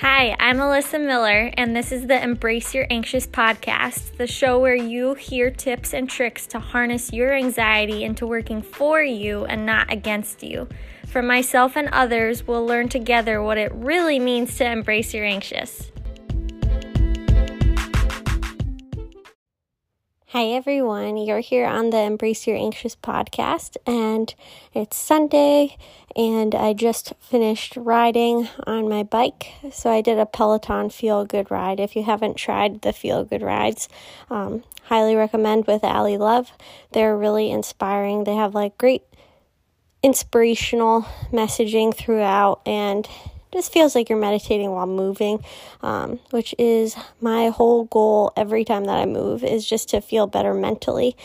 Hi, I'm Alyssa Miller, and this is the Embrace Your Anxious podcast, the show where you hear tips and tricks to harness your anxiety into working for you and not against you. For myself and others, we'll learn together what it really means to embrace your anxious. Hi, everyone. You're here on the Embrace Your Anxious podcast, and it's Sunday, and I just finished riding on my bike. So, I did a Peloton Feel Good ride. If you haven't tried the Feel Good rides, um, highly recommend with Ally Love. They're really inspiring. They have like great inspirational messaging throughout, and just feels like you're meditating while moving, um, which is my whole goal every time that I move is just to feel better mentally.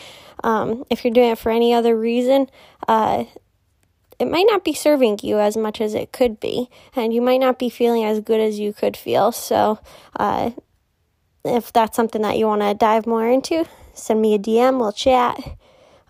Um, if you're doing it for any other reason, uh, it might not be serving you as much as it could be, and you might not be feeling as good as you could feel. So, uh, if that's something that you want to dive more into, send me a DM, we'll chat.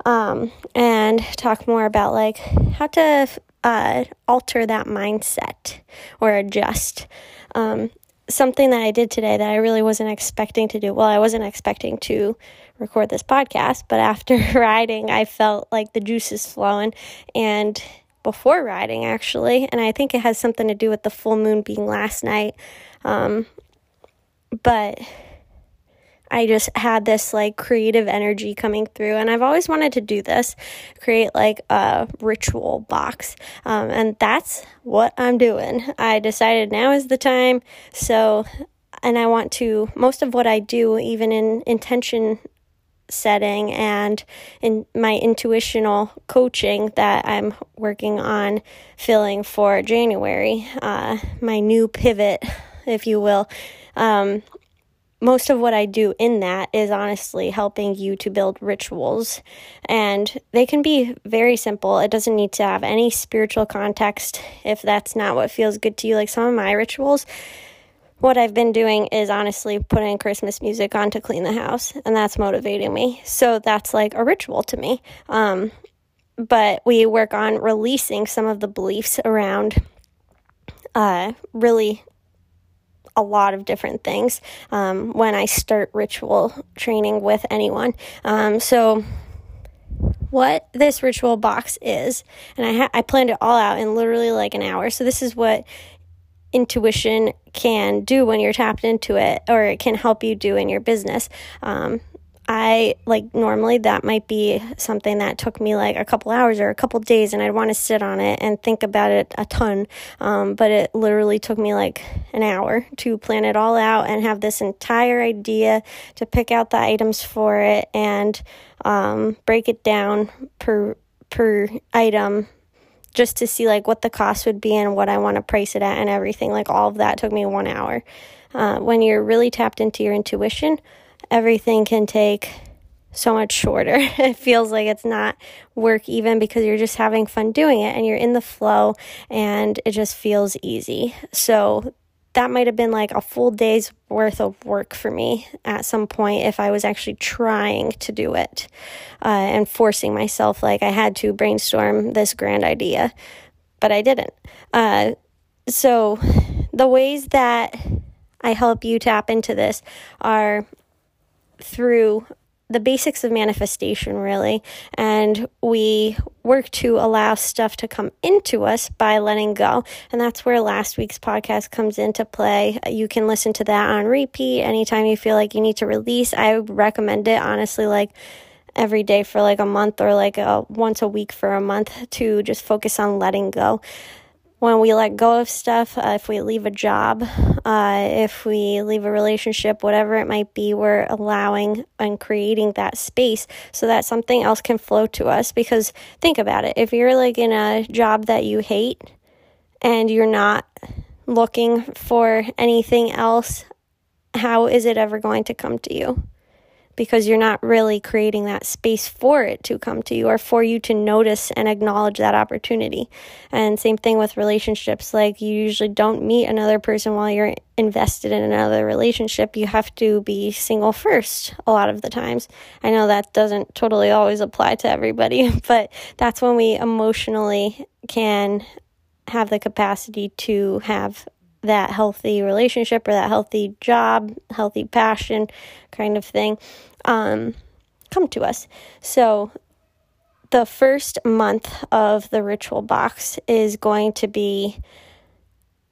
Um, and talk more about like how to uh, alter that mindset or adjust. Um, something that I did today that I really wasn't expecting to do. Well, I wasn't expecting to record this podcast, but after riding, I felt like the juices flowing. And before riding, actually, and I think it has something to do with the full moon being last night. Um, but I just had this like creative energy coming through, and I've always wanted to do this create like a ritual box. Um, and that's what I'm doing. I decided now is the time. So, and I want to, most of what I do, even in intention setting and in my intuitional coaching that I'm working on filling for January, uh, my new pivot, if you will. Um, most of what I do in that is honestly helping you to build rituals. And they can be very simple. It doesn't need to have any spiritual context if that's not what feels good to you. Like some of my rituals, what I've been doing is honestly putting Christmas music on to clean the house, and that's motivating me. So that's like a ritual to me. Um, but we work on releasing some of the beliefs around uh, really a lot of different things um, when I start ritual training with anyone. Um, so, what this ritual box is, and I ha- I planned it all out in literally like an hour. So this is what intuition can do when you're tapped into it, or it can help you do in your business. Um, I like normally that might be something that took me like a couple hours or a couple days, and I'd want to sit on it and think about it a ton. Um, but it literally took me like an hour to plan it all out and have this entire idea to pick out the items for it and um, break it down per per item just to see like what the cost would be and what I want to price it at and everything. Like all of that took me one hour. Uh, when you're really tapped into your intuition everything can take so much shorter. it feels like it's not work even because you're just having fun doing it and you're in the flow and it just feels easy. So that might have been like a full day's worth of work for me at some point if I was actually trying to do it uh, and forcing myself. Like I had to brainstorm this grand idea, but I didn't. Uh, so the ways that I help you tap into this are through the basics of manifestation, really. And we work to allow stuff to come into us by letting go. And that's where last week's podcast comes into play. You can listen to that on repeat anytime you feel like you need to release. I recommend it, honestly, like every day for like a month or like a, once a week for a month to just focus on letting go when we let go of stuff, uh, if we leave a job, uh, if we leave a relationship, whatever it might be, we're allowing and creating that space so that something else can flow to us. Because think about it if you're like in a job that you hate and you're not looking for anything else, how is it ever going to come to you? Because you're not really creating that space for it to come to you or for you to notice and acknowledge that opportunity. And same thing with relationships. Like you usually don't meet another person while you're invested in another relationship. You have to be single first a lot of the times. I know that doesn't totally always apply to everybody, but that's when we emotionally can have the capacity to have that healthy relationship or that healthy job, healthy passion kind of thing, um, come to us. So, the first month of the ritual box is going to be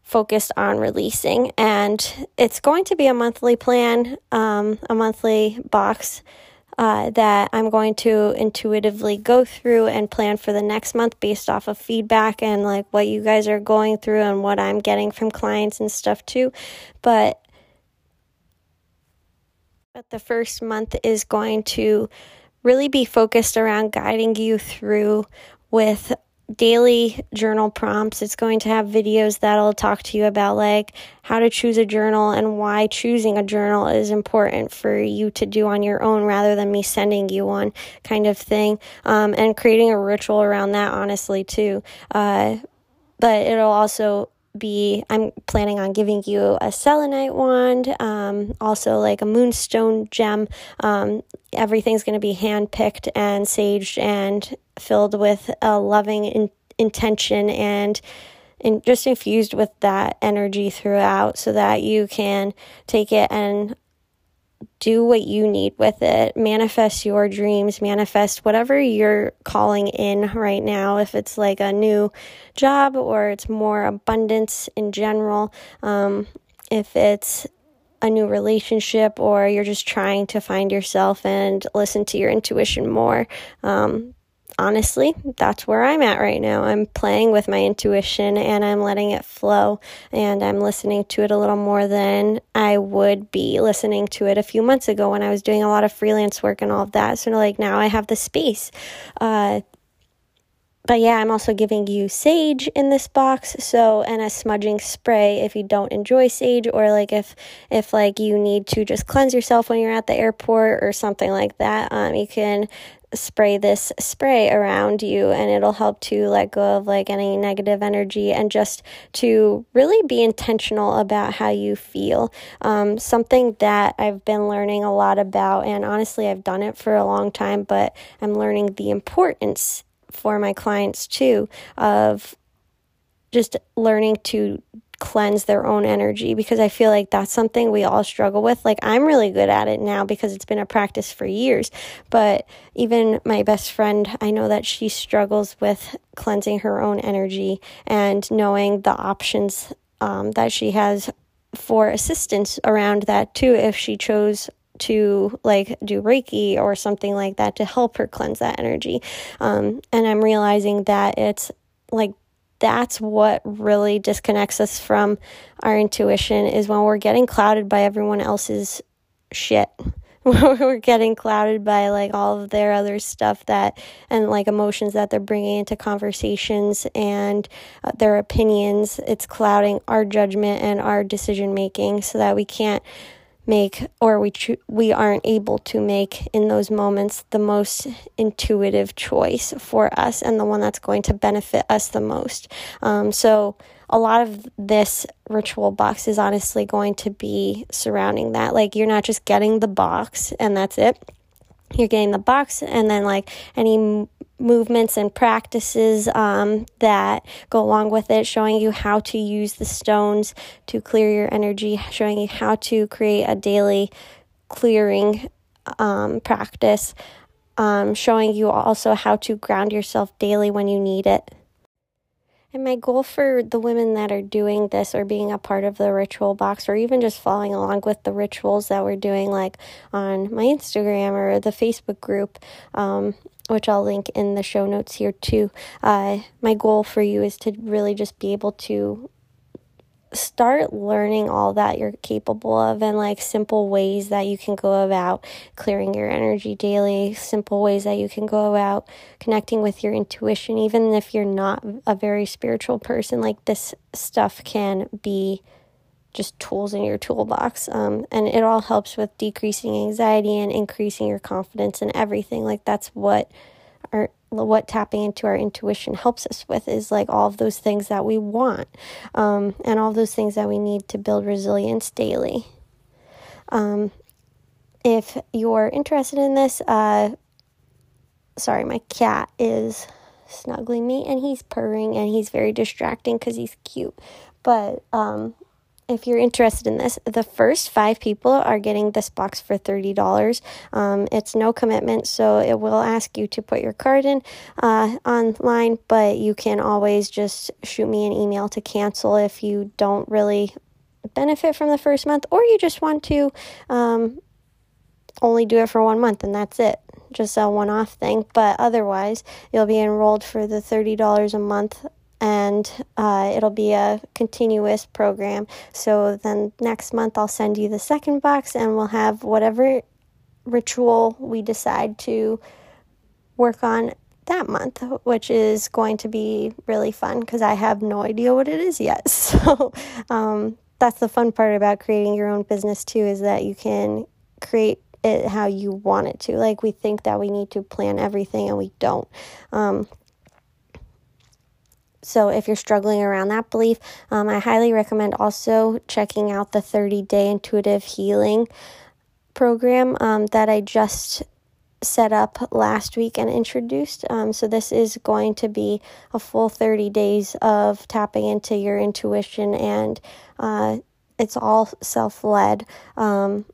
focused on releasing, and it's going to be a monthly plan, um, a monthly box uh, that I'm going to intuitively go through and plan for the next month based off of feedback and like what you guys are going through and what I'm getting from clients and stuff too. But but the first month is going to really be focused around guiding you through with daily journal prompts. It's going to have videos that'll talk to you about like how to choose a journal and why choosing a journal is important for you to do on your own rather than me sending you one kind of thing. Um, and creating a ritual around that, honestly, too. Uh, but it'll also be I'm planning on giving you a selenite wand, um, also like a moonstone gem. Um, everything's going to be hand picked and saged and filled with a loving in- intention and and just infused with that energy throughout so that you can take it and do what you need with it. Manifest your dreams, manifest whatever you're calling in right now. If it's like a new job or it's more abundance in general, um, if it's a new relationship or you're just trying to find yourself and listen to your intuition more. Um, honestly, that's where I'm at right now. I'm playing with my intuition and I'm letting it flow and I'm listening to it a little more than I would be listening to it a few months ago when I was doing a lot of freelance work and all of that. So, like, now I have the space. Uh, but yeah, I'm also giving you sage in this box. So, and a smudging spray if you don't enjoy sage or like if if like you need to just cleanse yourself when you're at the airport or something like that. Um, you can spray this spray around you and it'll help to let go of like any negative energy and just to really be intentional about how you feel. Um, something that I've been learning a lot about, and honestly, I've done it for a long time, but I'm learning the importance for my clients too of just learning to cleanse their own energy because I feel like that's something we all struggle with. Like I'm really good at it now because it's been a practice for years, but even my best friend, I know that she struggles with cleansing her own energy and knowing the options um, that she has for assistance around that too if she chose to like do Reiki or something like that to help her cleanse that energy. Um, and I'm realizing that it's like that's what really disconnects us from our intuition is when we're getting clouded by everyone else's shit. we're getting clouded by like all of their other stuff that and like emotions that they're bringing into conversations and uh, their opinions it's clouding our judgment and our decision making so that we can't make or we cho- we aren't able to make in those moments the most intuitive choice for us and the one that's going to benefit us the most. Um, so a lot of this ritual box is honestly going to be surrounding that. Like you're not just getting the box and that's it. You're getting the box and then like any movements and practices um, that go along with it, showing you how to use the stones to clear your energy, showing you how to create a daily clearing um, practice, um, showing you also how to ground yourself daily when you need it. And my goal for the women that are doing this or being a part of the ritual box or even just following along with the rituals that we're doing, like on my Instagram or the Facebook group, um, which I'll link in the show notes here too. Uh, my goal for you is to really just be able to start learning all that you're capable of and like simple ways that you can go about clearing your energy daily, simple ways that you can go about connecting with your intuition, even if you're not a very spiritual person. Like this stuff can be just tools in your toolbox. Um, and it all helps with decreasing anxiety and increasing your confidence and everything. Like that's what our what tapping into our intuition helps us with is like all of those things that we want um, and all those things that we need to build resilience daily. Um, if you're interested in this, uh, sorry, my cat is snuggling me and he's purring and he's very distracting because he's cute. But um, if you're interested in this, the first five people are getting this box for $30. Um, it's no commitment, so it will ask you to put your card in uh, online, but you can always just shoot me an email to cancel if you don't really benefit from the first month or you just want to um, only do it for one month and that's it. Just a one off thing. But otherwise, you'll be enrolled for the $30 a month and uh, it'll be a continuous program. So then next month I'll send you the second box and we'll have whatever ritual we decide to work on that month, which is going to be really fun because I have no idea what it is yet. So um, that's the fun part about creating your own business too is that you can create it how you want it to. Like we think that we need to plan everything and we don't. Um, so, if you're struggling around that belief, um, I highly recommend also checking out the 30 day intuitive healing program um, that I just set up last week and introduced. Um, so, this is going to be a full 30 days of tapping into your intuition, and uh, it's all self led. Um,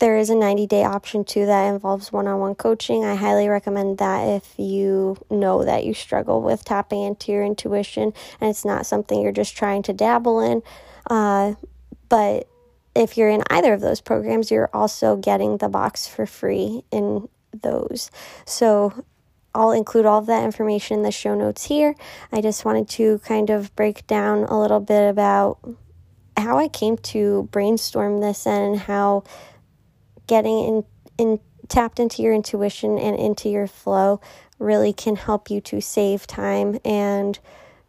there is a 90 day option too that involves one on one coaching. I highly recommend that if you know that you struggle with tapping into your intuition and it's not something you're just trying to dabble in. Uh, but if you're in either of those programs, you're also getting the box for free in those. So I'll include all of that information in the show notes here. I just wanted to kind of break down a little bit about how I came to brainstorm this and how getting in, in tapped into your intuition and into your flow really can help you to save time and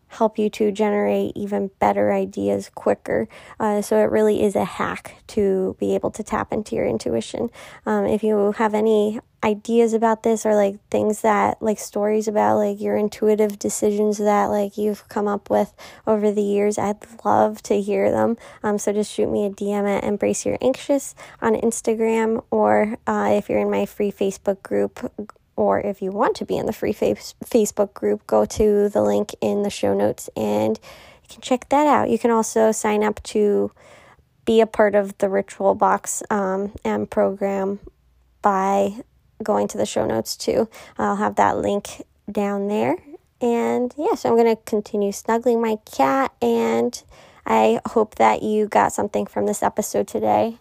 help you to generate even better ideas quicker. Uh, so it really is a hack to be able to tap into your intuition. Um, if you have any ideas about this or like things that like stories about like your intuitive decisions that like you've come up with over the years i'd love to hear them um, so just shoot me a dm at embrace your anxious on instagram or uh, if you're in my free facebook group or if you want to be in the free face- Facebook group, go to the link in the show notes and you can check that out. You can also sign up to be a part of the Ritual Box um, and program by going to the show notes too. I'll have that link down there. And yeah, so I'm going to continue snuggling my cat, and I hope that you got something from this episode today.